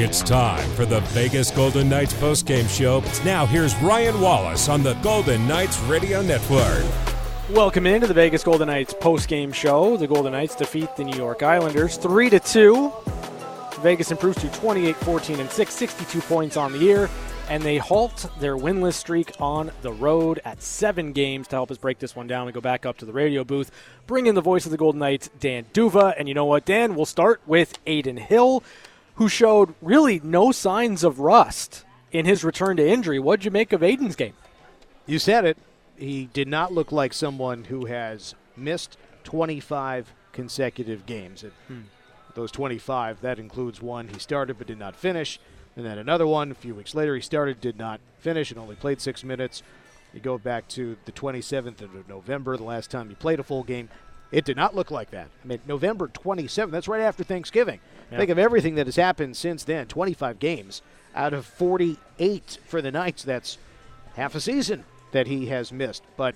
It's time for the Vegas Golden Knights postgame show. Now here's Ryan Wallis on the Golden Knights Radio Network. Welcome into the Vegas Golden Knights postgame show. The Golden Knights defeat the New York Islanders 3 to 2. Vegas improves to 28 14 and 6, 62 points on the year, and they halt their winless streak on the road at seven games to help us break this one down and go back up to the radio booth. Bring in the voice of the Golden Knights, Dan D'Uva. And you know what, Dan? We'll start with Adin Hill, who showed really no signs of rust in his return to injury. What'd you make of Adin's game? You said it. He did not look like someone who has missed 25 consecutive games. Hmm. Those 25, that includes one he started but did not finish, and then another one a few weeks later he started, did not finish, and only played six minutes. You go back to the 27th of November, the last time he played a full game. It did not look like that. I mean, November 27th, that's right after Thanksgiving. Think of everything that has happened since then 25 games out of 48 for the Knights. That's half a season that he has missed. But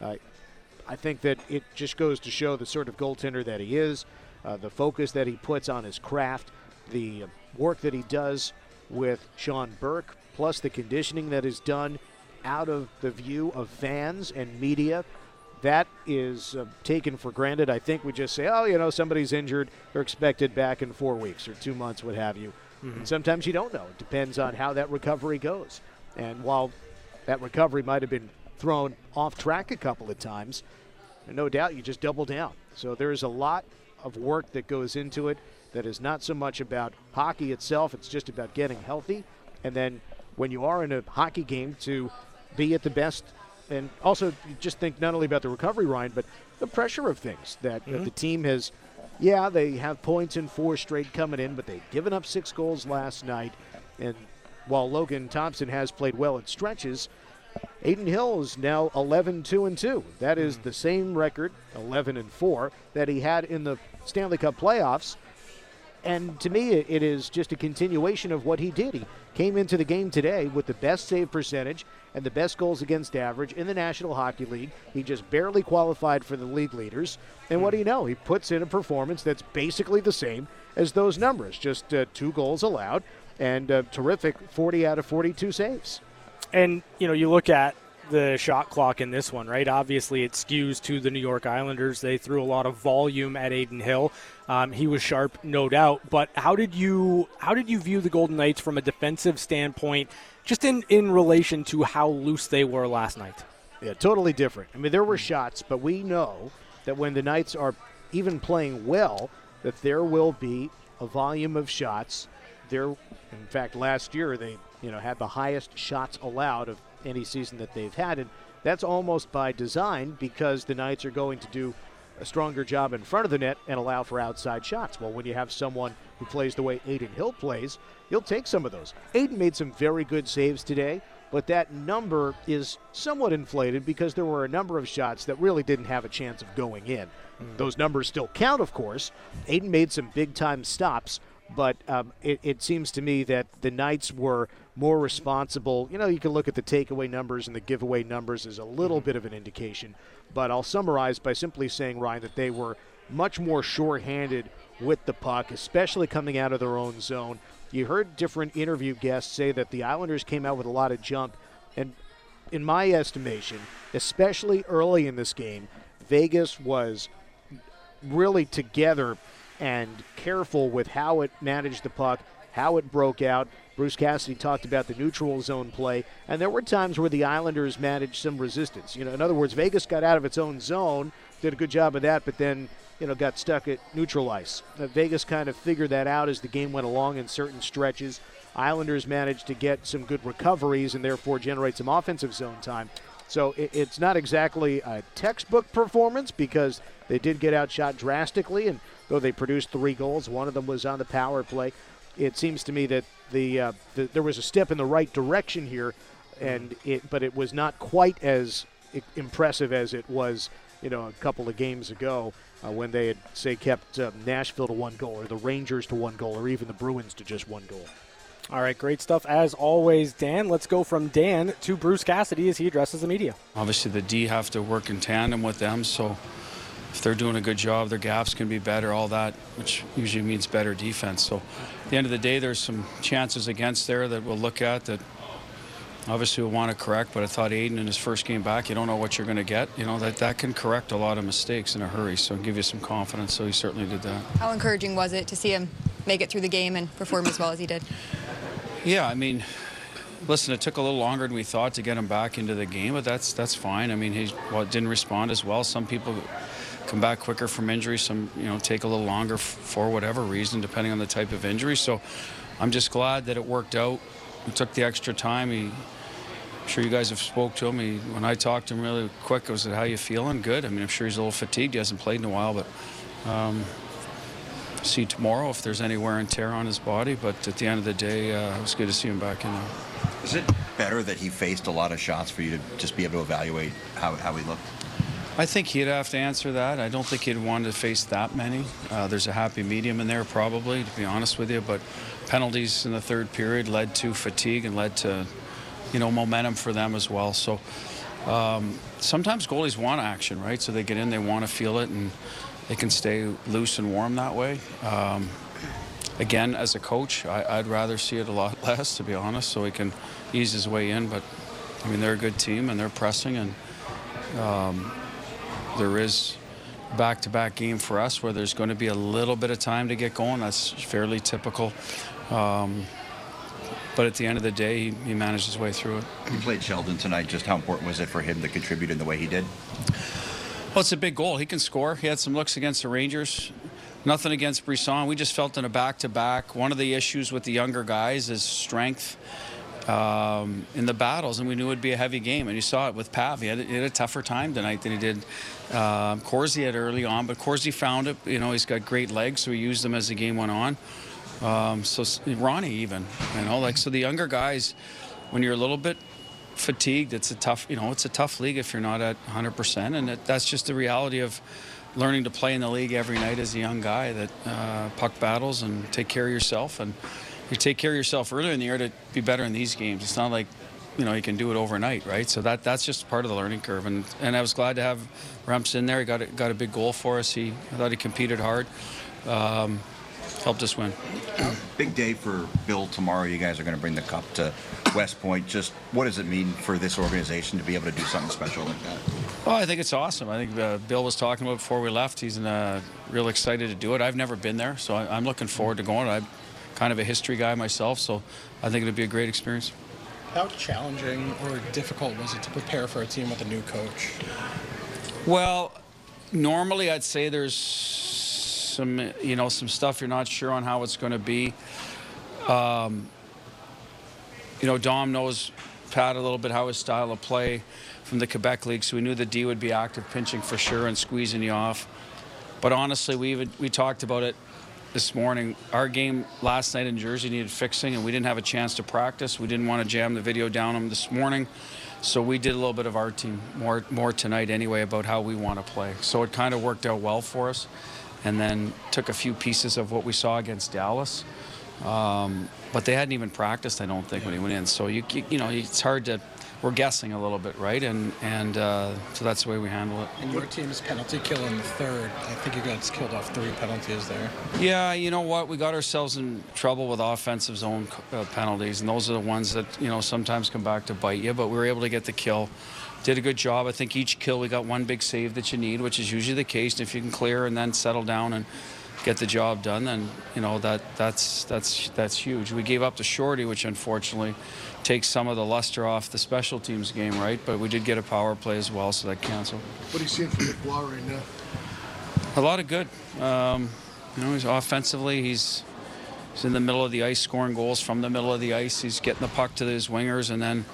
uh, I think that it just goes to show the sort of goaltender that he is, uh, the focus that he puts on his craft, the work that he does with Sean Burke, plus the conditioning that is done out of the view of fans and media. That is uh, taken for granted. I think we just say, oh, you know, somebody's injured. They're expected back in four weeks or two months, what have you. Mm-hmm. And sometimes you don't know. It depends on how that recovery goes. And while that recovery might have been thrown off track a couple of times, no doubt you just double down. So there's a lot of work that goes into it that is not so much about hockey itself, it's just about getting healthy. And then when you are in a hockey game, to be at the best. And also, just think not only about the recovery, Ryan, but the pressure of things that, mm-hmm. the team has. Yeah, they have points in four straight coming in, but they've given up six goals last night. And while Logan Thompson has played well in stretches, Adin Hill is now 11 2 and 2. That is the same record, 11 and 4, that he had in the Stanley Cup playoffs. And to me, it is just a continuation of what he did. He came into the game today with the best save percentage and the best goals against average in the National Hockey League. He just barely qualified for the league leaders. And what do you know? He puts in a performance that's basically the same as those numbers, just uh, two goals allowed and a terrific 40 out of 42 saves. And, you know, you look at the shot clock in this one, right? Obviously, it skews to the New York Islanders. They threw a lot of volume at Adin Hill. Um, he was sharp, no doubt. But how did you how did you view the Golden Knights from a defensive standpoint, just in in relation to how loose they were last night? Yeah, totally different. I mean, there were shots, but we know that when the Knights are even playing well, that there will be a volume of shots. There, in fact, last year they you know, had the highest shots allowed of any season that they've had. And that's almost by design because the Knights are going to do a stronger job in front of the net and allow for outside shots. Well, when you have someone who plays the way Adin Hill plays, he'll take some of those. Adin made some very good saves today, but that number is somewhat inflated because there were a number of shots that really didn't have a chance of going in. Those numbers still count, of course. Adin made some big time stops, but um, it, it seems to me that the Knights were more responsible. You know, you can look at the takeaway numbers and the giveaway numbers as a little mm-hmm. bit of an indication, but I'll summarize by simply saying, Ryan, that they were much more sure-handed with the puck, especially coming out of their own zone. You heard different interview guests say that the Islanders came out with a lot of jump, and in my estimation, especially early in this game, Vegas was really together and careful with how it managed the puck, how it broke out. Bruce Cassidy talked about the neutral zone play, and there were times where the Islanders managed some resistance. You know, in other words, Vegas got out of its own zone, did a good job of that, but then you know got stuck at neutral ice. Vegas kind of figured that out as the game went along in certain stretches. Islanders managed to get some good recoveries and therefore generate some offensive zone time. So it, it's not exactly a textbook performance because they did get outshot drastically, and though they produced three goals, one of them was on the power play. It seems to me that the, uh, the there was a step in the right direction here, and it but it was not quite as impressive as it was, you know, a couple of games ago uh, when they had say kept uh, Nashville to one goal, or the Rangers to one goal, or even the Bruins to just one goal. All right, great stuff as always, Dan. Let's go from Dan to Bruce Cassidy as he addresses the media. Obviously, the D have to work in tandem with them, so if they're doing a good job, their gaps can be better, all that, which usually means better defense. So at the end of the day, there's some chances against there that we'll look at that obviously we'll want to correct, but I thought Adin in his first game back, you don't know what you're going to get. You know, that, that can correct a lot of mistakes in a hurry, so give you some confidence. So he certainly did that. How encouraging was it to see him make it through the game and perform as well as he did? Yeah, I mean, listen, it took a little longer than we thought to get him back into the game, but that's that's fine. I mean, he well, didn't respond as well. Some people come back quicker from injury. Some, you know, take a little longer for whatever reason, depending on the type of injury. So I'm just glad that it worked out. We took the extra time. He, I'm sure you guys have spoke to him. He, when I talked to him really quick, I was like, how you feeling? Good. I mean, I'm sure he's a little fatigued. He hasn't played in a while, but um, see tomorrow if there's any wear and tear on his body. But at the end of the day, uh, it was good to see him back in there. Is it better that he faced a lot of shots for you to just be able to evaluate how, how he looked? I think he'd have to answer that. I don't think he'd want to face that many. Uh, there's a happy medium in there, probably, to be honest with you. But penalties in the third period led to fatigue and led to, you know, momentum for them as well. So um, sometimes goalies want action, right? So they get in, they want to feel it, and they can stay loose and warm that way. Um, again, as a coach, I, would rather see it a lot less, to be honest, so he can ease his way in. But I mean, they're a good team and they're pressing, and um, there is back-to-back game for us where there's going to be a little bit of time to get going. That's fairly typical. Um, but at the end of the day, he, he, managed his way through it. He played Sheldon tonight. Just how important was it for him to contribute in the way he did? Well, it's a big goal. He can score. He had some looks against the Rangers. Nothing against Brisson. We just felt in a back-to-back. One of the issues with the younger guys is strength um, in the battles, and we knew it would be a heavy game. And you saw it with Pav. He had, he had a tougher time tonight than he did. Um, Corsi had early on, but Corsi found it. You know, he's got great legs, so he used them as the game went on. Um, so Ronnie even, you know, like so the younger guys, when you're a little bit fatigued, it's a tough, you know, it's a tough league if you're not at 100%, and it, that's just the reality of learning to play in the league every night as a young guy. That uh, puck battles and take care of yourself and you take care of yourself earlier in the year to be better in these games. It's not like you know you can do it overnight, right? So that that's just part of the learning curve. And and I was glad to have Remps in there. He got a, got a big goal for us. He I thought he competed hard. Um, helped us win. Big day for Bill tomorrow. You guys are going to bring the cup to West Point. Just what does it mean for this organization to be able to do something special like that? Well, I think it's awesome. I think uh, Bill was talking about before we left. He's uh, real excited to do it. I've never been there, so I, am looking forward to going. I, kind of a history guy myself, so I think it'd be a great experience. How challenging or difficult was it to prepare for a team with a new coach? Well, normally I'd say there's some, you know, some stuff you're not sure on how it's going to be. Um, you know, Dom knows Pat a little bit how his style of play from the Quebec League, so we knew the D would be active pinching for sure and squeezing you off. But honestly, we even, we talked about it this morning. Our game last night in Jersey needed fixing, and we didn't have a chance to practice. We didn't want to jam the video down them this morning, so we did a little bit of our team more more tonight anyway about how we want to play. So it kind of worked out well for us, and then took a few pieces of what we saw against Dallas. Um, but they hadn't even practiced, I don't think, when he went in. So you you know it's hard to we're guessing a little bit, right? And and uh, so that's the way we handle it. And your team's penalty kill in the third. I think you guys killed off three penalties there. Yeah, you know what? We got ourselves in trouble with offensive zone uh, penalties, and those are the ones that you know sometimes come back to bite you. But we were able to get the kill. Did a good job. I think each kill we got one big save that you need, which is usually the case. If you can clear and then settle down and get the job done, then you know that that's that's that's huge. We gave up the Shorty, which unfortunately takes some of the luster off the special teams game, right? But we did get a power play as well, so that canceled. What are you seeing from Dubois right now? A lot of good. Um, you know, he's offensively, he's he's in the middle of the ice, scoring goals from the middle of the ice. He's getting the puck to his wingers and then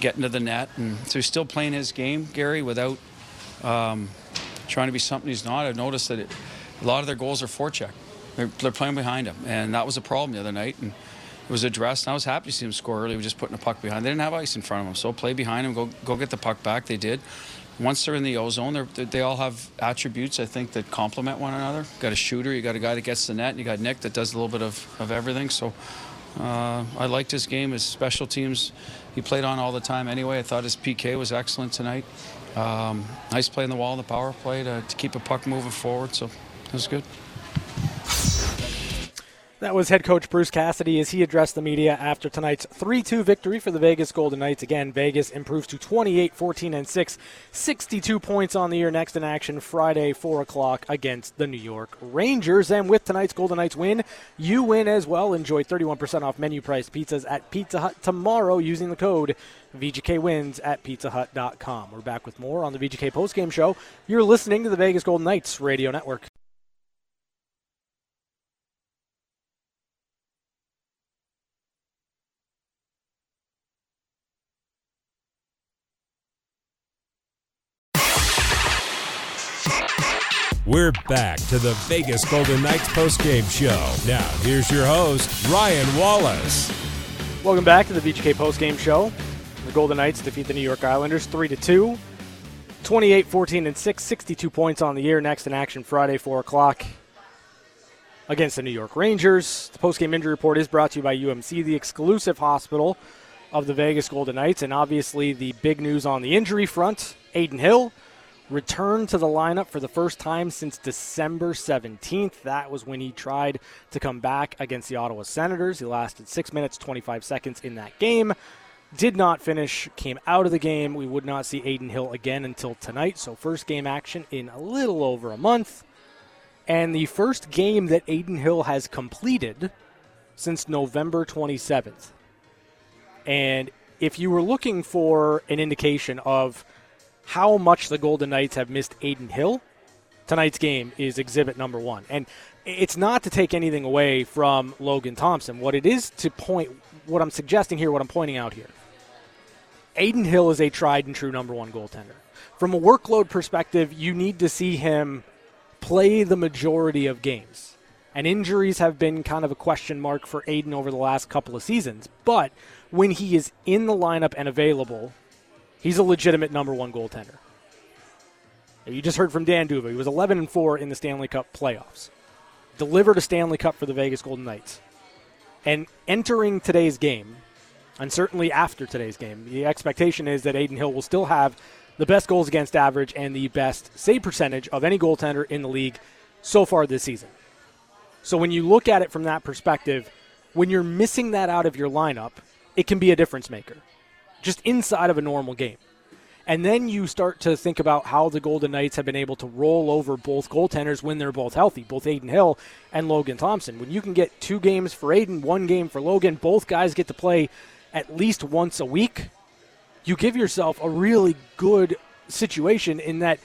getting to the net, and so he's still playing his game, Gary, without um, trying to be something he's not. I've noticed that it, a lot of their goals are forecheck. They're, they're playing behind him, and that was a problem the other night. And was addressed. And I was happy to see him score early. We just putting a puck behind. They didn't have ice in front of them, so play behind him. Go go get the puck back. They did. Once they're in the O zone, they they all have attributes I think that complement one another. You got a shooter, you got a guy that gets the net, and you got Nick that does a little bit of, of everything. So Uh, I liked his game, his special teams. He played on all the time anyway. I thought his PK was excellent tonight. Um, nice play in the wall the power play to, to keep a puck moving forward, so it was good. That was head coach Bruce Cassidy as he addressed the media after tonight's 3 2 victory for the Vegas Golden Knights. Again, Vegas improves to 28 14 and 6, 62 points on the year. Next in action Friday, 4 o'clock against the New York Rangers. And with tonight's Golden Knights win, you win as well. Enjoy 31% off menu price pizzas at Pizza Hut tomorrow using the code VGK wins at pizzahut.com. We're back with more on the VGK postgame show. You're listening to the Vegas Golden Knights radio network. We're back to the Vegas Golden Knights postgame show. Now, here's your host, Ryan Wallis. Welcome back to the VGK postgame show. The Golden Knights defeat the New York Islanders 3 to 2. 28 14 and 6, 62 points on the year. Next in action Friday, 4 o'clock against the New York Rangers. The postgame injury report is brought to you by UMC, the exclusive hospital of the Vegas Golden Knights. And obviously, the big news on the injury front Adin Hill returned to the lineup for the first time since December 17th. That was when he tried to come back against the Ottawa Senators. He lasted 6 minutes 25 seconds in that game. Did not finish, came out of the game. We would not see Adin Hill again until tonight. So, first game action in a little over a month. And the first game that Adin Hill has completed since November 27th. And if you were looking for an indication of how much the Golden Knights have missed Adin Hill, tonight's game is exhibit number one. And it's not to take anything away from Logan Thompson. What it is to point, what I'm suggesting here, what I'm pointing out here. Adin Hill is a tried and true number one goaltender. From a workload perspective, you need to see him play the majority of games. And injuries have been kind of a question mark for Adin over the last couple of seasons. But when he is in the lineup and available, he's a legitimate number one goaltender. You just heard from Dan D'Uva. He was 11 and 4 in the Stanley Cup playoffs. Delivered a Stanley Cup for the Vegas Golden Knights. And entering today's game, and certainly after today's game, the expectation is that Adin Hill will still have the best goals against average and the best save percentage of any goaltender in the league so far this season. So when you look at it from that perspective, when you're missing that out of your lineup, it can be a difference maker just inside of a normal game. And then you start to think about how the Golden Knights have been able to roll over both goaltenders when they're both healthy, both Adin Hill and Logan Thompson. When you can get two games for Adin, one game for Logan, both guys get to play at least once a week, you give yourself a really good situation in that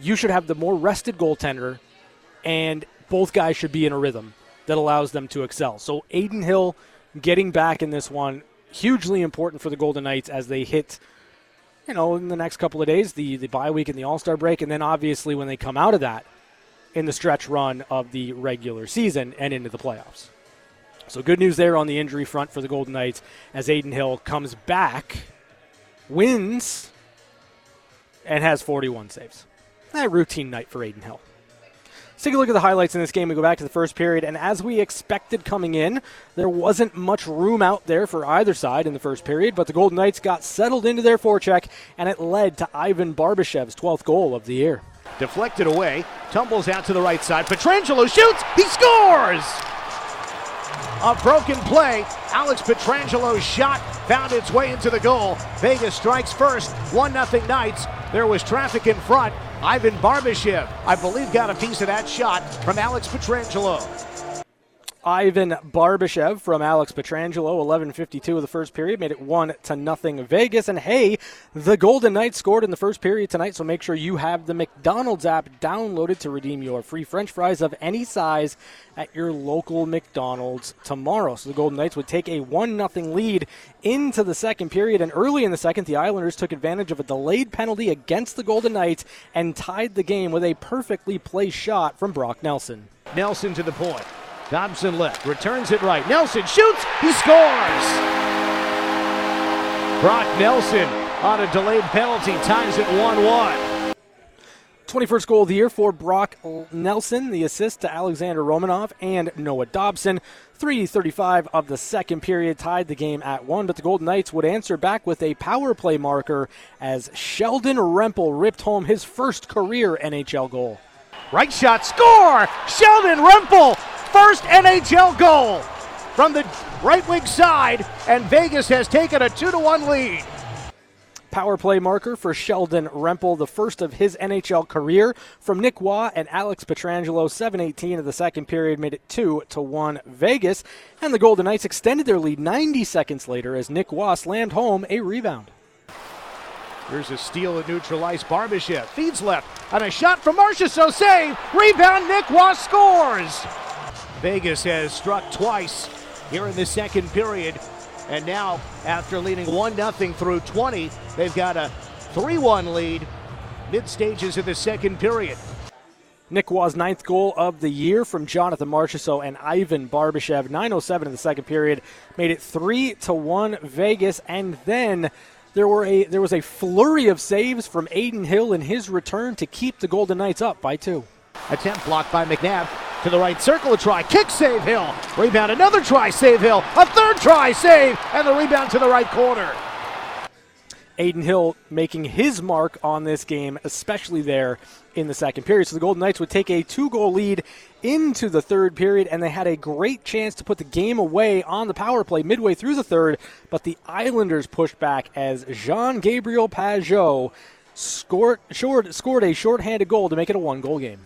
you should have the more rested goaltender and both guys should be in a rhythm that allows them to excel. So Adin Hill getting back in this one hugely important for the Golden Knights as they hit, you know, in the next couple of days, the, the bye week and the All Star break, and then obviously when they come out of that in the stretch run of the regular season and into the playoffs. So good news there on the injury front for the Golden Knights as Adin Hill comes back, wins, and has 41 saves. A routine night for Adin Hill. Take a look at the highlights in this game. We go back to the first period, and as we expected coming in, there wasn't much room out there for either side in the first period, but the Golden Knights got settled into their forecheck, and it led to Ivan Barbashev's 12th goal of the year. Deflected away, tumbles out to the right side. Pietrangelo shoots, he scores! A broken play. Alex Pietrangelo's shot found its way into the goal. Vegas strikes first, 1 0 Knights. There was traffic in front. Ivan Barbashev, I believe, got a piece of that shot from Alex Pietrangelo. Ivan Barbashev from Alex Pietrangelo, 11:52 of the first period, made it one to nothing Vegas. And hey, the Golden Knights scored in the first period tonight, so make sure you have the McDonald's app downloaded to redeem your free French fries of any size at your local McDonald's tomorrow. So the Golden Knights would take a one nothing lead into the second period, and early in the second, the Islanders took advantage of a delayed penalty against the Golden Knights and tied the game with a perfectly placed shot from Brock Nelson. Nelson to the point. Dobson left, returns it right. Nelson shoots, he scores! Brock Nelson on a delayed penalty ties it 1 1. 21st goal of the year for Brock Nelson, the assist to Alexander Romanov and Noah Dobson. 335 of the second period tied the game at one, but the Golden Knights would answer back with a power play marker as Sheldon Rempal ripped home his first career NHL goal. Right shot, score! Sheldon Rempal, first NHL goal from the right wing side, and Vegas has taken a 2 to 1 lead power play marker for Sheldon Rempal, the first of his NHL career from Nick Roy and Alex Pietrangelo. 7-18 of the second period made it 2 to 1 Vegas, and the Golden Knights extended their lead 90 seconds later as Nick Roy slammed home a rebound. Here's a steal and neutralized Barbashev. Feeds left and a shot from So Save. Rebound. Nick Roy scores. Vegas has struck twice here in the second period. And now, after leading 1 0 through 20, they've got a 3 1 lead mid stages of the second period. Nick Roy's ninth goal of the year from Jonathan Marchessault and Ivan Barbashev. 9:07 in the second period made it three to one Vegas, and then there were a there was a flurry of saves from Adin Hill in his return to keep the Golden Knights up by two. Attempt blocked by McNabb to the right circle, a try, kick, save Hill. Rebound, another try, save Hill. A third try, save, and the rebound to the right corner. Adin Hill making his mark on this game, especially there in the second period. So the Golden Knights would take a two goal lead into the third period, and they had a great chance to put the game away on the power play midway through the third, but the Islanders pushed back as Jean Gabriel Pageau scored, scored, scored a shorthanded goal to make it a one goal game.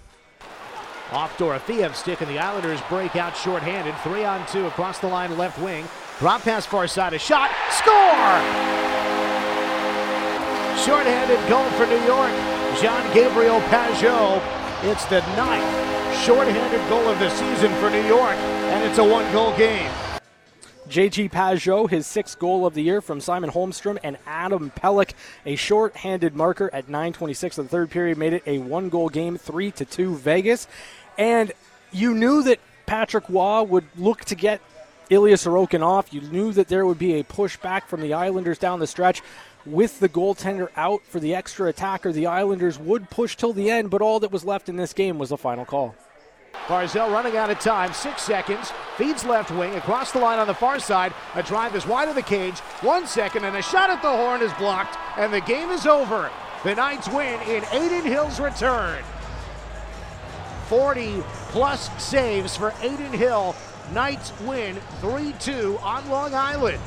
Off Dorofeyev stick and the Islanders break out shorthanded. Three on two across the line left wing. Drop pass far side, a shot, score! Shorthanded goal for New York. Jean Gabriel Pageau. It's the ninth shorthanded goal of the season for New York, and it's a one goal game. JG Pageau, his sixth goal of the year from Simon Holmstrom and Adam Pelech. A short-handed marker at 9:26 of the third period made it a one-goal game, three to two Vegas. And you knew that Patrick Roy would look to get Ilya Sorokin off. You knew that there would be a pushback from the Islanders down the stretch. With the goaltender out for the extra attacker, the Islanders would push till the end, but all that was left in this game was the final call. Barzal running out of time, six seconds, feeds left wing across the line on the far side. A drive is wide of the cage, one second, and a shot at the horn is blocked, and the game is over. The Knights win in Adin Hill's return. 40 plus saves for Adin Hill. Knights win 3 2 on Long Island.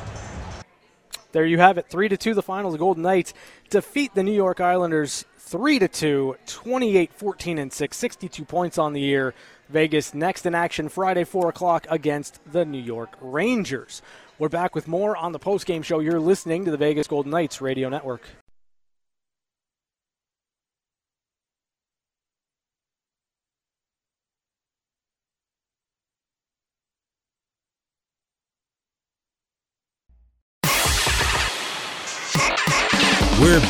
There you have it 3 2 the final. The Golden Knights defeat the New York Islanders 3 2, 28 14 and 6, 62 points on the year. Vegas next in action Friday, 4 o'clock against the New York Rangers. We're back with more on the postgame show. You're listening to the Vegas Golden Knights Radio Network.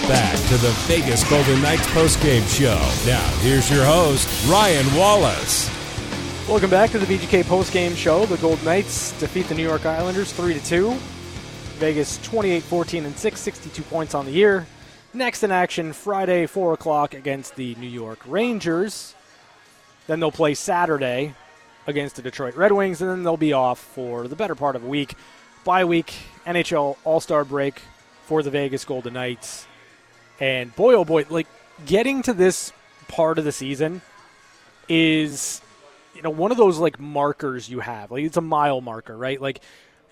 Back to the Vegas Golden Knights postgame show. Now, here's your host, Ryan Wallis. Welcome back to the VGK postgame show. The Golden Knights defeat the New York Islanders 3 to 2. Vegas 28 14 and 6, 62 points on the year. Next in action Friday, 4 o'clock against the New York Rangers. Then they'll play Saturday against the Detroit Red Wings, and then they'll be off for the better part of a week. Bye week, NHL All Star break for the Vegas Golden Knights. And boy, oh boy, like getting to this part of the season is, you know, one of those like markers you have. Like it's a mile marker, right? Like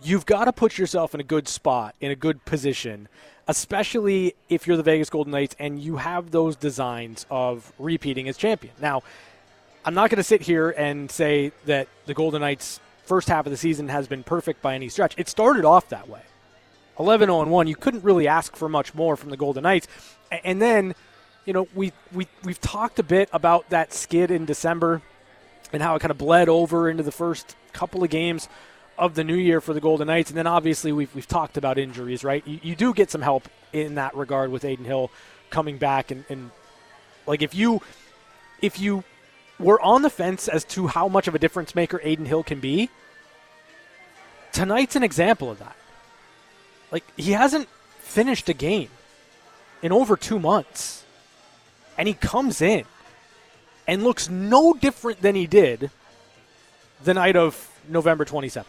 you've got to put yourself in a good spot, in a good position, especially if you're the Vegas Golden Knights and you have those designs of repeating as champion. Now, I'm not going to sit here and say that the Golden Knights' first half of the season has been perfect by any stretch. It started off that way. 11 0 1. You couldn't really ask for much more from the Golden Knights. And then, you know, we, we, we've talked a bit about that skid in December and how it kind of bled over into the first couple of games of the new year for the Golden Knights. And then obviously we've, we've talked about injuries, right? You, you do get some help in that regard with Adin Hill coming back. And, and like if you, if you were on the fence as to how much of a difference maker Adin Hill can be, tonight's an example of that. Like, he hasn't finished a game in over two months. And he comes in and looks no different than he did the night of November 27th.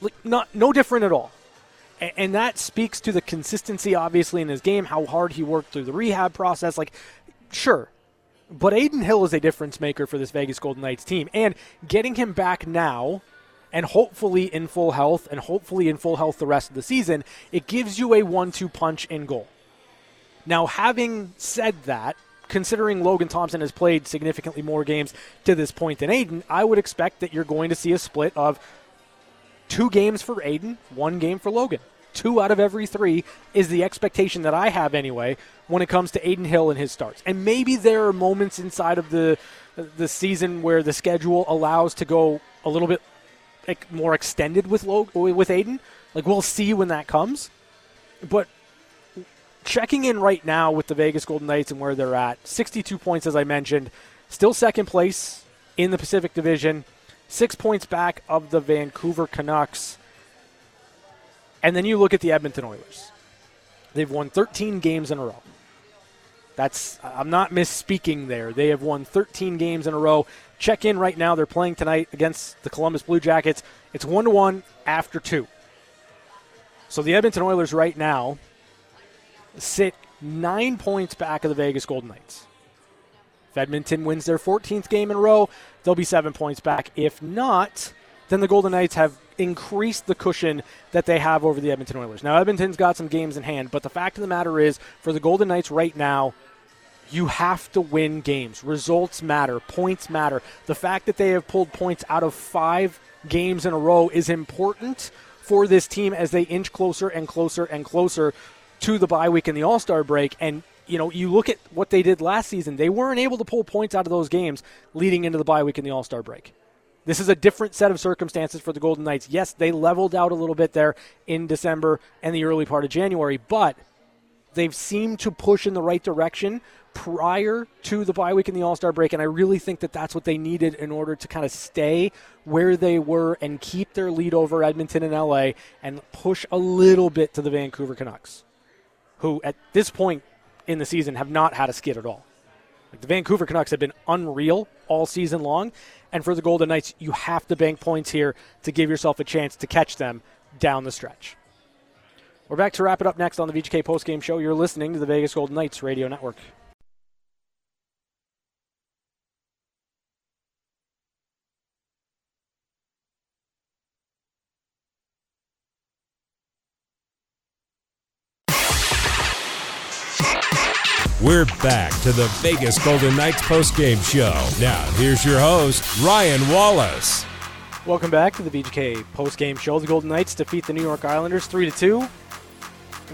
Like, not, no different at all. A- And that speaks to the consistency, obviously, in his game, how hard he worked through the rehab process. Like, sure. But Adin Hill is a difference maker for this Vegas Golden Knights team. And getting him back now and hopefully in full health and hopefully in full health the rest of the season, it gives you a one two punch in goal. Now, having said that, considering Logan Thompson has played significantly more games to this point than Adin, I would expect that you're going to see a split of two games for Adin, one game for Logan. Two out of every three is the expectation that I have anyway when it comes to Adin Hill and his starts. And maybe there are moments inside of the the season where the schedule allows to go a little bit like, more extended with Log- with Adin. Like we'll see when that comes. But checking in right now with the Vegas Golden Knights and where they're at, 62 points as I mentioned, still second place in the Pacific Division, 6 points back of the Vancouver Canucks. And then you look at the Edmonton Oilers. They've won 13 games in a row. That's I'm not misspeaking there. They have won 13 games in a row. Check in right now. They're playing tonight against the Columbus Blue Jackets. It's one to one after two. So the Edmonton Oilers right now sit nine points back of the Vegas Golden Knights. If Edmonton wins their 14th game in a row, they'll be seven points back. If not, then the Golden Knights have increased the cushion that they have over the Edmonton Oilers. Now, Edmonton's got some games in hand, but the fact of the matter is, for the Golden Knights right now, you have to win games. Results matter, points matter. The fact that they have pulled points out of five games in a row is important for this team as they inch closer and closer and closer to the bye week and the All Star break. And you know, you look at what they did last season; they weren't able to pull points out of those games leading into the bye week and the All Star break. This is a different set of circumstances for the Golden Knights. Yes, they leveled out a little bit there in December and the early part of January, but they've seemed to push in the right direction prior to the bye week and the All Star break, and I really think that that's what they needed in order to kind of stay where they were and keep their lead over Edmonton and LA and push a little bit to the Vancouver Canucks, who at this point in the season have not had a skid at all. Like the Vancouver Canucks have been unreal all season long, and for the Golden Knights, you have to bank points here to give yourself a chance to catch them down the stretch. We're back to wrap it up next on the VGK postgame show. You're listening to the Vegas Golden Knights radio network. We're back to the Vegas Golden Knights postgame show. Now, here's your host, Ryan Wallis. Welcome back to the VGK postgame show. The Golden Knights defeat the New York Islanders 3 to 2.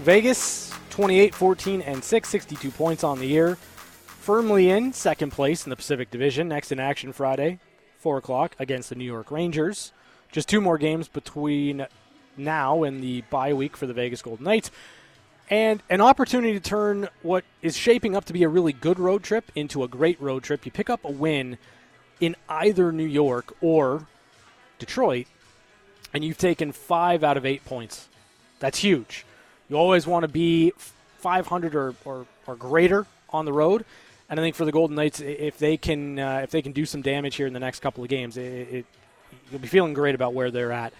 Vegas 28 14 and 6, 62 points on the year. Firmly in second place in the Pacific Division. Next in action Friday, 4 o'clock against the New York Rangers. Just two more games between now and the bye week for the Vegas Golden Knights. And an opportunity to turn what is shaping up to be a really good road trip into a great road trip. You pick up a win in either New York or Detroit, and you've taken five out of eight points. That's huge. You always want to be 500 or, or, or greater on the road. And I think for the Golden Knights, if they can uh, if they can do some damage here in the next couple of games, it, it, you'll be feeling great about where they're at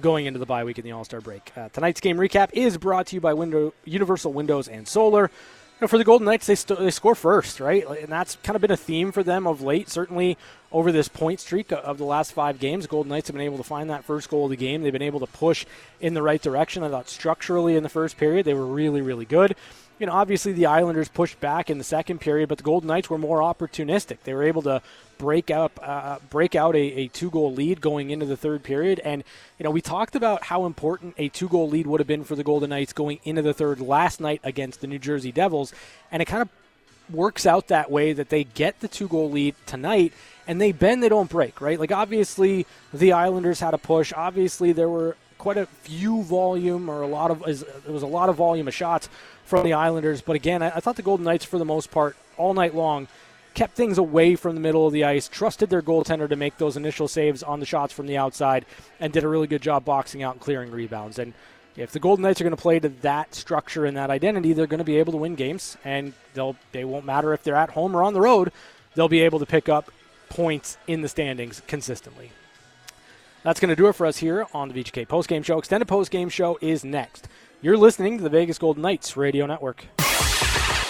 going into the bye week and the All Star break. Uh, tonight's game recap is brought to you by Window, Universal Windows and Solar. You know, for the Golden Knights, they, st- they score first, right? And that's kind of been a theme for them of late. Certainly over this point streak of the last five games, Golden Knights have been able to find that first goal of the game. They've been able to push in the right direction. I thought structurally in the first period, they were really, really good you know, obviously the Islanders pushed back in the second period, but the Golden Knights were more opportunistic. They were able to break up, uh, break out a, a two-goal lead going into the third period, and you know, we talked about how important a two-goal lead would have been for the Golden Knights going into the third last night against the New Jersey Devils, and it kind of works out that way that they get the two-goal lead tonight and they bend, they don't break, right? Like obviously the Islanders had a push. Obviously there were quite a few volume or a lot of there was a lot of volume of shots from the Islanders. But again, I, I, thought the Golden Knights, for the most part, all night long, kept things away from the middle of the ice, trusted their goaltender to make those initial saves on the shots from the outside, and did a really good job boxing out and clearing rebounds. And if the Golden Knights are going to play to that structure and that identity, they're going to be able to win games, and they'll they won't matter if they're at home or on the road. they'll be able to pick up points in the standings consistently. That's going to do it for us here on the VGK postgame show. Extended postgame show is next. You're listening to the Vegas Golden Knights Radio Network.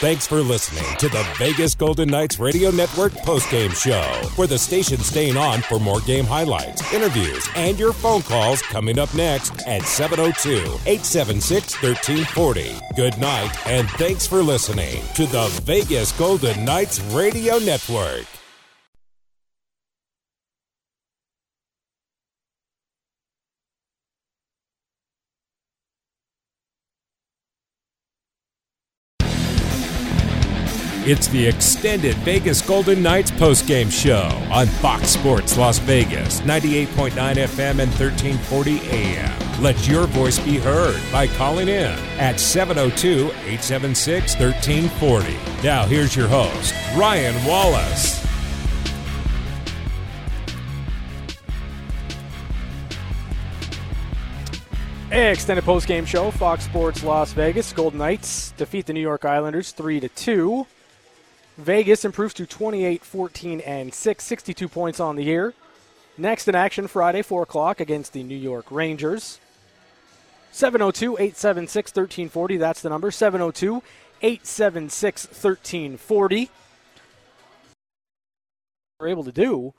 Thanks for listening to the Vegas Golden Knights Radio Network postgame show, where the station's staying on for more game highlights, interviews, and your phone calls coming up next at 702 876 1340. Good night, and thanks for listening to the Vegas Golden Knights Radio Network. It's the extended Vegas Golden Knights postgame show on Fox Sports Las Vegas, 98.9 FM and 1340 AM. Let your voice be heard by calling in at 702 876 1340. Now, here's your host, Ryan Wallis. Extended postgame show, Fox Sports Las Vegas. Golden Knights defeat the New York Islanders 3 to 2. Vegas improves to 28 14 and 6, 62 points on the year. Next in action Friday, 4 o'clock against the New York Rangers. 702 876 1340. That's the number. 702 876 1340. We're able to do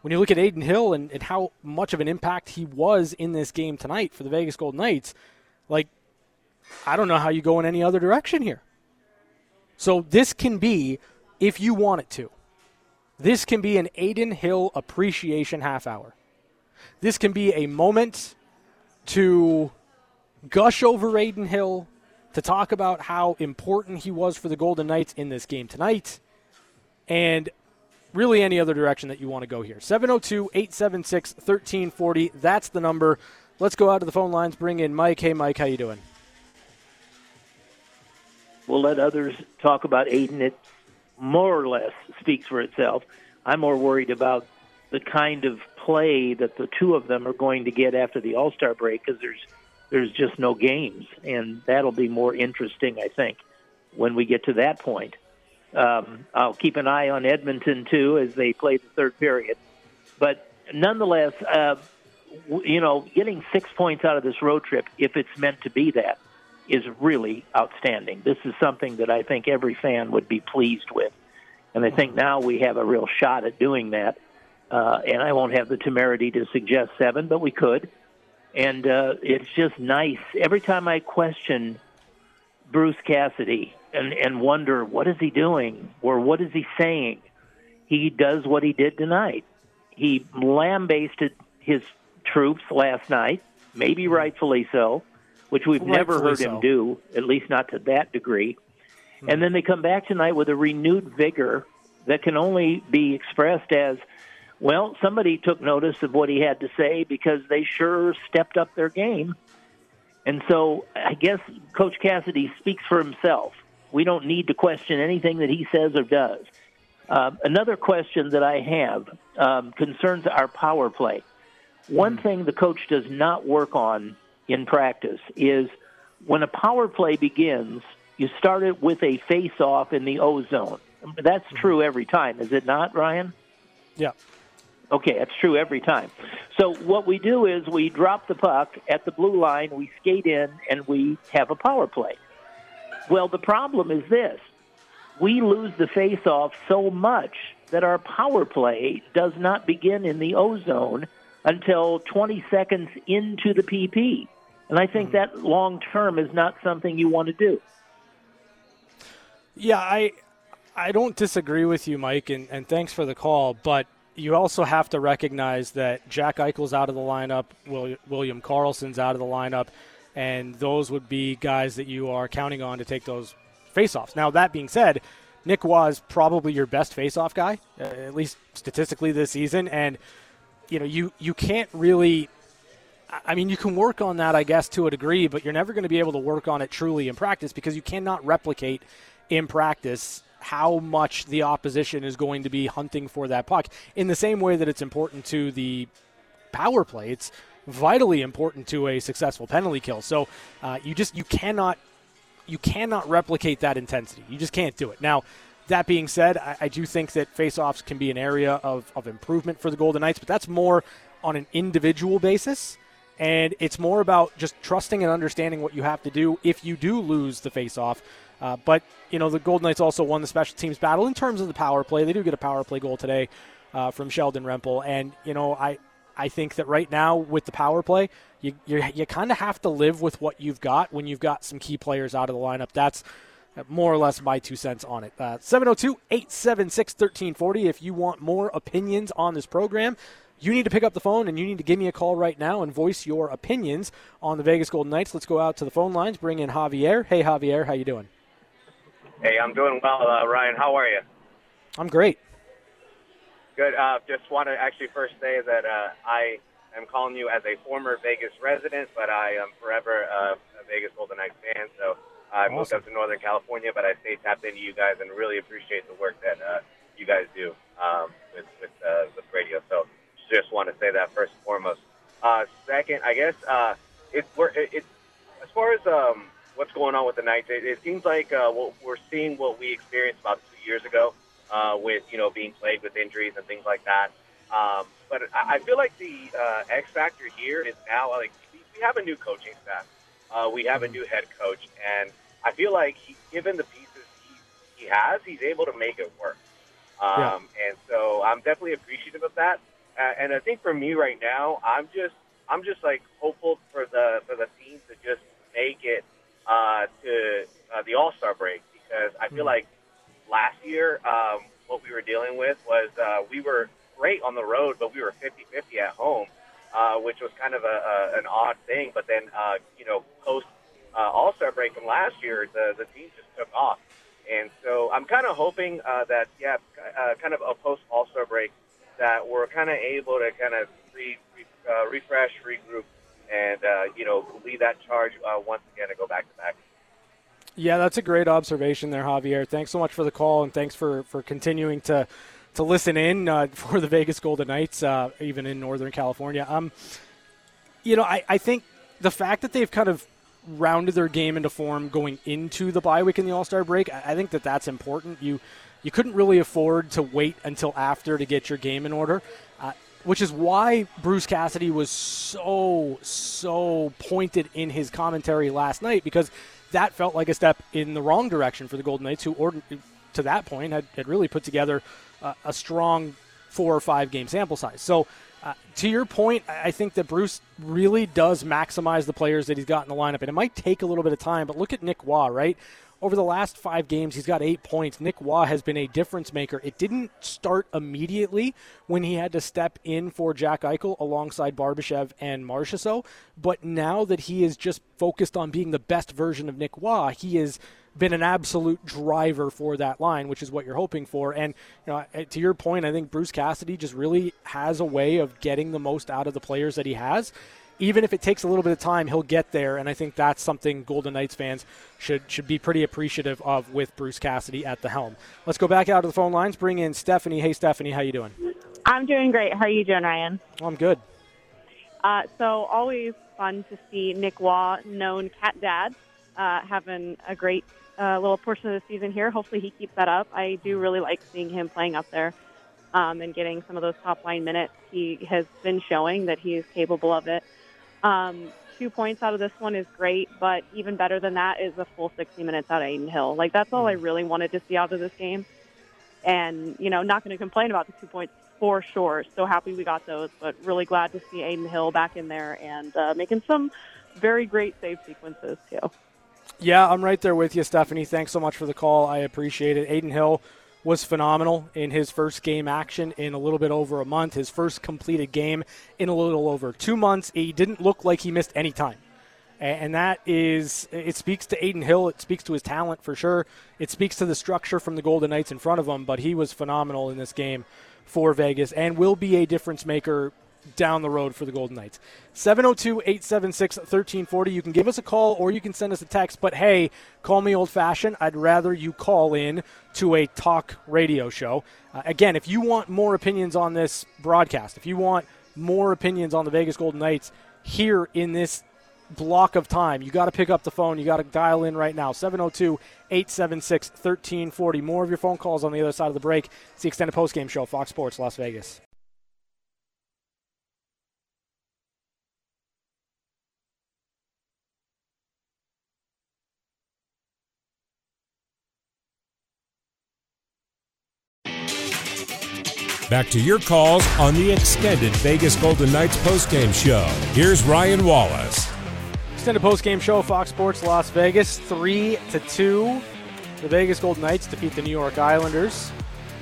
when you look at Adin Hill and, and how much of an impact he was in this game tonight for the Vegas Golden Knights. Like, I don't know how you go in any other direction here. So this can be if you want it to. This can be an Adin Hill appreciation half hour. This can be a moment to gush over Adin Hill, to talk about how important he was for the Golden Knights in this game tonight, and really any other direction that you want to go here. 702 876 1340. That's the number. Let's go out to the phone lines, bring in Mike. Hey, Mike, how you doing? We'll let others talk about Adin It more or less speaks for itself. I'm more worried about the kind of play that the two of them are going to get after the All Star break because there's there's just no games, and that'll be more interesting, I think, when we get to that point. Um, I'll keep an eye on Edmonton too as they play the third period, but nonetheless, uh, you know, getting six points out of this road trip, if it's meant to be that, is really outstanding. This is something that I think every fan would be pleased with. And I think now we have a real shot at doing that. Uh, and I won't have the temerity to suggest seven, but we could. And uh, it's just nice. Every time I question Bruce Cassidy and, and wonder, what is he doing or what is he saying? He does what he did tonight. He lambasted his troops last night, maybe rightfully so which we've never heard so. him do, at least not to that degree. Mm-hmm. And then they come back tonight with a renewed vigor that can only be expressed as, well, somebody took notice of what he had to say because they sure stepped up their game. And so I guess Coach Cassidy speaks for himself. We don't need to question anything that he says or does. Uh, another question that I have um, concerns our power play. One mm-hmm. thing the coach does not work on in practice is when a power play begins, you start it with a face off in the O zone. That's mm-hmm. true every time, is it not, Ryan? Yeah. Okay, that's true every time. So what we do is we drop the puck at the blue line, we skate in, and we have a power play. Well, the problem is this: we lose the face-off so much that our power play does not begin in the O zone until 20 seconds into the PP. And I think mm. that long term is not something you want to do. Yeah, I I don't disagree with you, Mike, and, and thanks for the call. But you also have to recognize that Jack Eichel's out of the lineup, William Karlsson's out of the lineup, and those would be guys that you are counting on to take those faceoffs. Now, that being said, Nick was probably your best faceoff guy, at least statistically this season, and you know you you can't really I mean, you can work on that, I guess, to a degree, but you're never going to be able to work on it truly in practice because you cannot replicate in practice how much the opposition is going to be hunting for that puck. In the same way that it's important to the power play, it's vitally important to a successful penalty kill. So uh, you just you cannot you cannot replicate that intensity. You just can't do it. Now, That being said, I, I do think that faceoffs can be an area of, of improvement for the Golden Knights, but that's more on an individual basis. And it's more about just trusting and understanding what you have to do if you do lose the faceoff. Uh, but, you know, the Golden Knights also won the special teams battle in terms of the power play. They do get a power play goal today uh, from Sheldon Rempal. And, you know, I, I think that right now with the power play, you you, you kind of have to live with what you've got when you've got some key players out of the lineup. That's more or less my two cents on it. Uh, 702 876 1340. If you want more opinions on this program, you need to pick up the phone and you need to give me a call right now and voice your opinions on the Vegas Golden Knights. Let's go out to the phone lines. Bring in Javier. Hey, Javier, how you doing? Hey, I'm doing well, uh, Ryan. How are you? I'm great. Good. Uh, just want to actually first say that uh, I am calling you as a former Vegas resident, but I am forever uh, a Vegas Golden Knights fan. So I awesome. moved up to Northern California, but I stay tapped into you guys and really appreciate the work that uh, you guys do um, with with, uh, with radio. So just want to say that first and foremost. Uh, second, I guess uh, it's we're, it's as far as um, what's going on with the Knights. It, it seems like uh, what we're seeing what we experienced about two years ago uh, with you know being plagued with injuries and things like that. Um, but I, I feel like the uh, X factor here is now like we, we have a new coaching staff, uh, we have a new head coach, and I feel like he, given the pieces he, he has, he's able to make it work. Um, yeah. And so I'm definitely appreciative of that. Uh, and I think for me right now, I'm just I'm just like hopeful for the for the team to just make it uh, to uh, the All Star break because I feel mm-hmm. like last year, um, what we were dealing with was uh, we were great on the road, but we were 50-50 at home, uh, which was kind of a, a, an odd thing. But then, uh, you know, post uh, All Star break from last year, the the team just took off, and so I'm kind of hoping uh, that yeah, uh, kind of a post All Star break that we're kind of able to kind of re, re, uh, refresh, regroup, and uh, you know lead that charge uh, once again and go back to back. Yeah, that's a great observation there, Javier. Thanks so much for the call, and thanks for, for continuing to to listen in uh, for the Vegas Golden Knights, uh, even in Northern California. Um, you know, I, I think the fact that they've kind of rounded their game into form going into the bye week in the All Star break, I, I think that that's important. You you couldn't really afford to wait until after to get your game in order. Uh, which is why Bruce Cassidy was so, so pointed in his commentary last night because that felt like a step in the wrong direction for the Golden Knights, who, to that point, had, had really put together uh, a strong four or five game sample size. So, uh, to your point, I think that Bruce really does maximize the players that he's got in the lineup, and it might take a little bit of time. But look at Nick Roy, right? Over the last five games, he's got eight points. Nick Roy has been a difference maker. It didn't start immediately when he had to step in for Jack Eichel alongside Barbashev and Marchessault, but now that he is just focused on being the best version of Nick Roy, he has been an absolute driver for that line, which is what you're hoping for. And you know, to your point, I think Bruce Cassidy just really has a way of getting the most out of the players that he has even if it takes a little bit of time, he'll get there. And I think that's something Golden Knights fans should should be pretty appreciative of with Bruce Cassidy at the helm. Let's go back out to the phone lines. Bring in Stephanie. Hey, Stephanie, how you doing? I'm doing great. How are you doing, Ryan? I'm good. Uh, so always fun to see Nick Roy, known Cat Dad, uh, having a great uh, little portion of the season here. Hopefully he keeps that up. I do really like seeing him playing up there um, and getting some of those top line minutes. He has been showing that he is capable of it. Um, two points out of this one is great, but even better than that is a full 60 minutes out of Adin Hill. Like that's all I mm. really wanted to see out of this game. And you know, not going to complain about the two points for sure. So happy we got those, but really glad to see Adin Hill back in there and uh, making some very great save sequences too. Yeah, I'm right there with you, Stephanie. Thanks so much for the call. I appreciate it. Adin Hill was phenomenal in his first game action in a little bit over a month. His first completed game in a little over two months. He didn't look like he missed any time. And that is, it speaks to Adin Hill. It speaks to his talent for sure. It speaks to the structure from the Golden Knights in front of him, but he was phenomenal in this game for Vegas and will be a difference maker down the road for the Golden Knights. 702 876 1340. You can give us a call or you can send us a text. But hey, call me old fashioned. I'd rather you call in to a talk radio show. Uh, again, if you want more opinions on this broadcast, if you want more opinions on the Vegas Golden Knights here in this block of time. You got to pick up the phone. You got to dial in right now. 702 876 1340. More of your phone calls on the other side of the break. It's the extended postgame show, Fox Sports Las Vegas. Back to your calls on the extended Vegas Golden Knights postgame show. Here's Ryan Wallis. Extended postgame show, Fox Sports Las Vegas, three to two. The Vegas Golden Knights defeat the New York Islanders.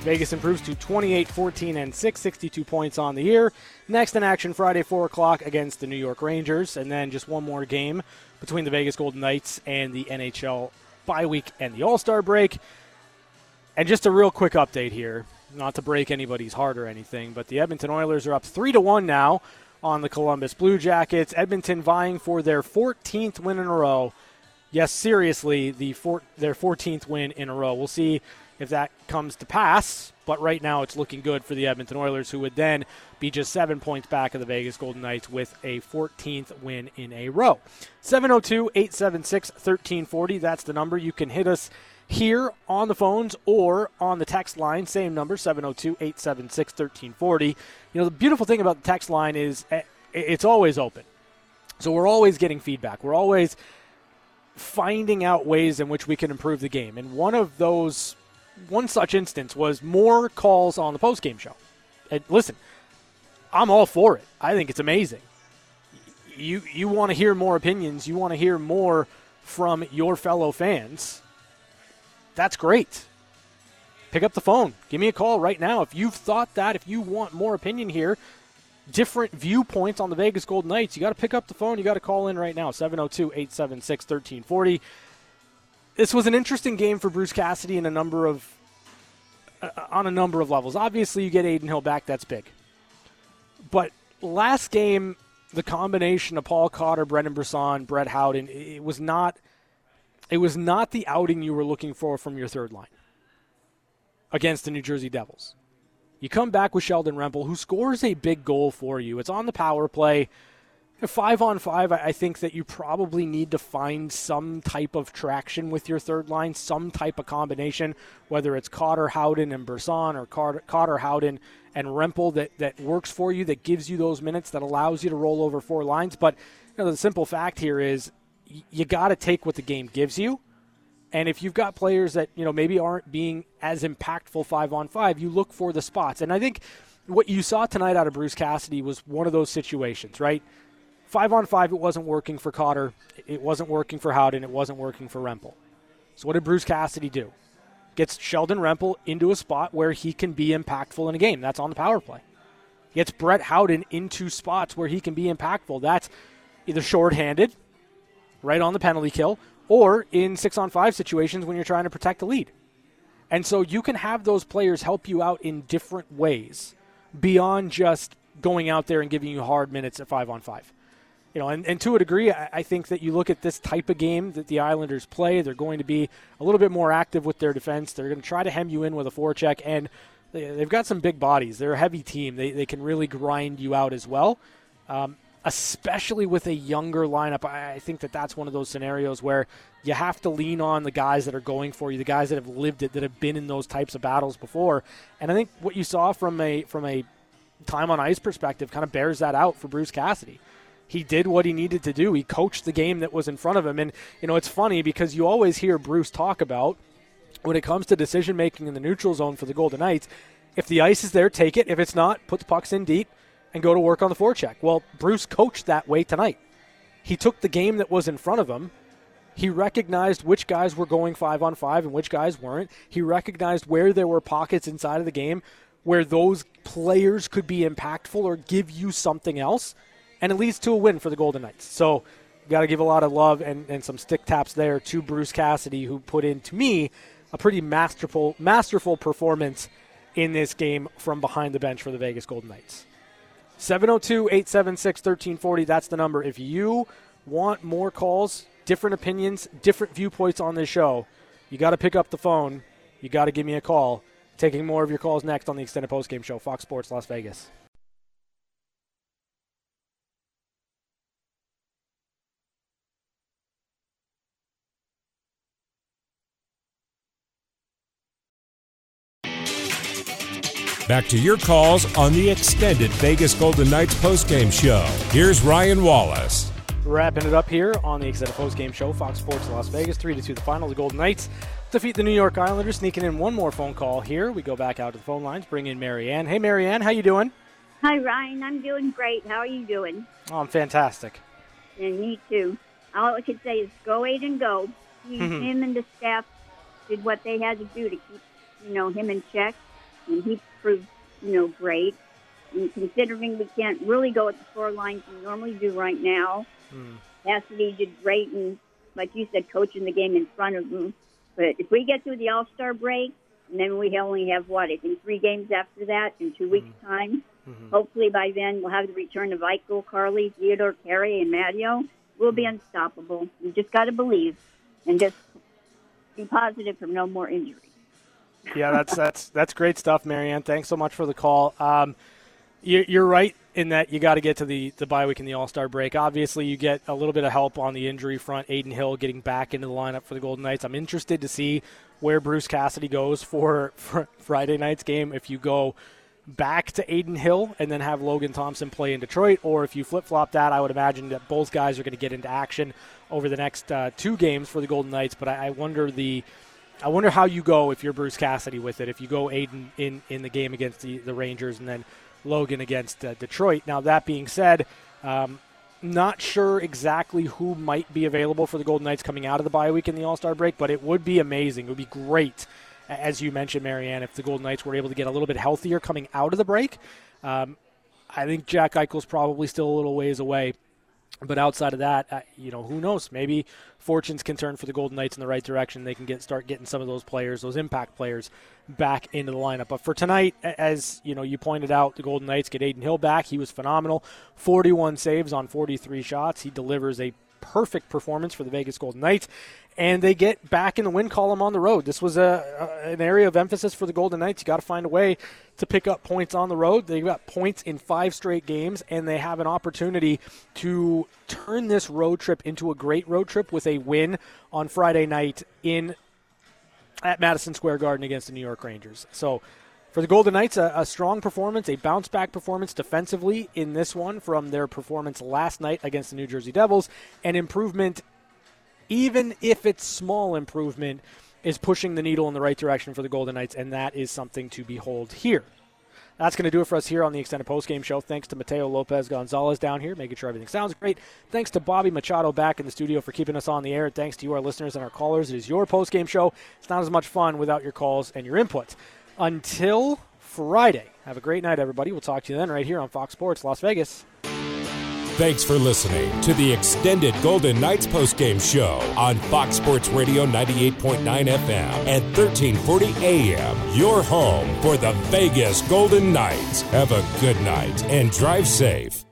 Vegas improves to 28, 14, and 6, 62 points on the year. Next in action Friday, 4 o'clock against the New York Rangers, and then just one more game between the Vegas Golden Knights and the NHL bye week and the All Star break. And just a real quick update here not to break anybody's heart or anything, but the Edmonton Oilers are up three to one now on the Columbus Blue Jackets. Edmonton vying for their 14th win in a row. Yes, seriously, the four, their 14th win in a row. We'll see if that comes to pass, but right now it's looking good for the Edmonton Oilers, who would then be just seven points back of the Vegas Golden Knights with a 14th win in a row. 702 876 1340. That's the number. You can hit us here on the phones or on the text line, same number, 702 876 1340. You know, the beautiful thing about the text line is eh, it's always open. So we're always getting feedback. We're always finding out ways in which we can improve the game. And one of those, one such instance was more calls on the post-game show. And listen, I'm all for it. I think it's amazing. You you want to hear more opinions. You want to hear more from your fellow fans that's great. Pick up the phone. Give me a call right now. If you've thought that, if you want more opinion here, different viewpoints on the Vegas Golden Knights, you got to pick up the phone. You got to call in right now 702 876 1340. This was an interesting game for Bruce Cassidy in a number of uh, on a number of levels. Obviously, you get Adin Hill back, that's big. But last game, the combination of Paul Cotter, Brendan Brisson, Brett Howden, it was not – it was not the outing you were looking for from your third line against the New Jersey Devils. You come back with Sheldon Rempal, who scores a big goal for you. It's on the power play. Five on five, I think that you probably need to find some type of traction with your third line, some type of combination, whether it's Cotter, Howden, and Brisson, or Cotter, Howden, and Rempal that, that works for you, that gives you those minutes, that allows you to roll over four lines. But you know, the simple fact here is you got to take what the game gives you. And if you've got players that, you know, maybe aren't being as impactful 5 on 5, you look for the spots. And I think what you saw tonight out of Bruce Cassidy was one of those situations, right? 5 on 5 it wasn't working for Cotter, it wasn't working for Howden, it wasn't working for Rempal. So what did Bruce Cassidy do? Gets Sheldon Rempal into a spot where he can be impactful in a game. That's on the power play. Gets Brett Howden into spots where he can be impactful. That's either shorthanded right on the penalty kill, or in six on five situations when you're trying to protect the lead. And so you can have those players help you out in different ways beyond just going out there and giving you hard minutes at five on five. You know, and, and to a degree, I think that you look at this type of game that the Islanders play, they're going to be a little bit more active with their defense. They're going to try to hem you in with a forecheck, and they've got some big bodies. They're a heavy team. They, they can really grind you out as well. Um, especially with a younger lineup. I think that that's one of those scenarios where you have to lean on the guys that are going for you, the guys that have lived it, that have been in those types of battles before. And I think what you saw from a from a time on ice perspective kind of bears that out for Bruce Cassidy. He did what he needed to do. He coached the game that was in front of him. And, you know, it's funny because you always hear Bruce talk about when it comes to decision making in the neutral zone for the Golden Knights, if the ice is there, take it. If it's not, put the pucks in deep and go to work on the forecheck. Well, Bruce coached that way tonight. He took the game that was in front of him. He recognized which guys were going five on five and which guys weren't. He recognized where there were pockets inside of the game where those players could be impactful or give you something else. And it leads to a win for the Golden Knights. So, got to give a lot of love and, and some stick taps there to Bruce Cassidy, who put in, to me, a pretty masterful, masterful performance in this game from behind the bench for the Vegas Golden Knights. 702 876 1340. That's the number. If you want more calls, different opinions, different viewpoints on this show, you got to pick up the phone. You got to give me a call. Taking more of your calls next on the extended postgame show, Fox Sports Las Vegas. Back to your calls on the extended Vegas Golden Knights postgame show. Here's Ryan Wallis. Wrapping it up here on the extended postgame show, Fox Sports Las Vegas, 3 to 2 the final. The Golden Knights defeat the New York Islanders. Sneaking in one more phone call here. We go back out to the phone lines, bring in Marianne. Hey, Marianne, how you doing? Hi, Ryan. I'm doing great. How are you doing? Oh, I'm fantastic. And me too. All I can say is go Adin, go. He, him and the staff did what they had to do to keep, you know, him in check, and he proved, you know, great. And considering we can't really go at the four lines we normally do right now, hmm. Cassidy did great, and like you said, coaching the game in front of them. But if we get through the All Star break, and then we only have what I think three games after that in two weeks' hmm. time. Hmm. Hopefully by then we'll have the return of Eichel, Carly, Theodore, Carey, and Matteo. We'll be unstoppable. We just got to believe and just be positive for no more injuries. Yeah, that's that's that's great stuff, Marianne. Thanks so much for the call. Um, you, you're right in that you got to get to the the bye week and the All Star break. Obviously, you get a little bit of help on the injury front. Adin Hill getting back into the lineup for the Golden Knights. I'm interested to see where Bruce Cassidy goes for, for Friday night's game. If you go back to Adin Hill and then have Logan Thompson play in Detroit, or if you flip flop that, I would imagine that both guys are going to get into action over the next uh, two games for the Golden Knights. But I, I wonder the I wonder how you go if you're Bruce Cassidy with it. If you go Adin in, in the game against the, the Rangers and then Logan against uh, Detroit. Now, that being said, um, not sure exactly who might be available for the Golden Knights coming out of the bye week in the All Star break, but it would be amazing. It would be great, as you mentioned, Marianne, if the Golden Knights were able to get a little bit healthier coming out of the break. Um, I think Jack Eichel's probably still a little ways away. But outside of that, you know, who knows? Maybe fortunes can turn for the Golden Knights in the right direction. They can get start getting some of those players, those impact players, back into the lineup. But for tonight, as you know, you pointed out, the Golden Knights get Adin Hill back. He was phenomenal, 41 saves on 43 shots. He delivers a perfect performance for the Vegas Golden Knights, and they get back in the win column on the road. This was a, a an area of emphasis for the Golden Knights. You got to find a way to pick up points on the road. They've got points in five straight games, and they have an opportunity to turn this road trip into a great road trip with a win on Friday night in at Madison Square Garden against the New York Rangers. So for the Golden Knights, a, a strong performance, a bounce back performance defensively in this one from their performance last night against the New Jersey Devils, An improvement, even if it's small improvement, is pushing the needle in the right direction for the Golden Knights, and that is something to behold here. That's going to do it for us here on the extended postgame show. Thanks to Mateo Lopez Gonzalez down here, making sure everything sounds great. Thanks to Bobby Machado back in the studio for keeping us on the air. Thanks to you, our listeners and our callers. It is your postgame show. It's not as much fun without your calls and your input. Until Friday, have a great night, everybody. We'll talk to you then right here on Fox Sports Las Vegas. Thanks for listening to the extended Golden Knights postgame show on Fox Sports Radio 98.9 FM and 1340 AM. Your home for the Vegas Golden Knights. Have a good night and drive safe.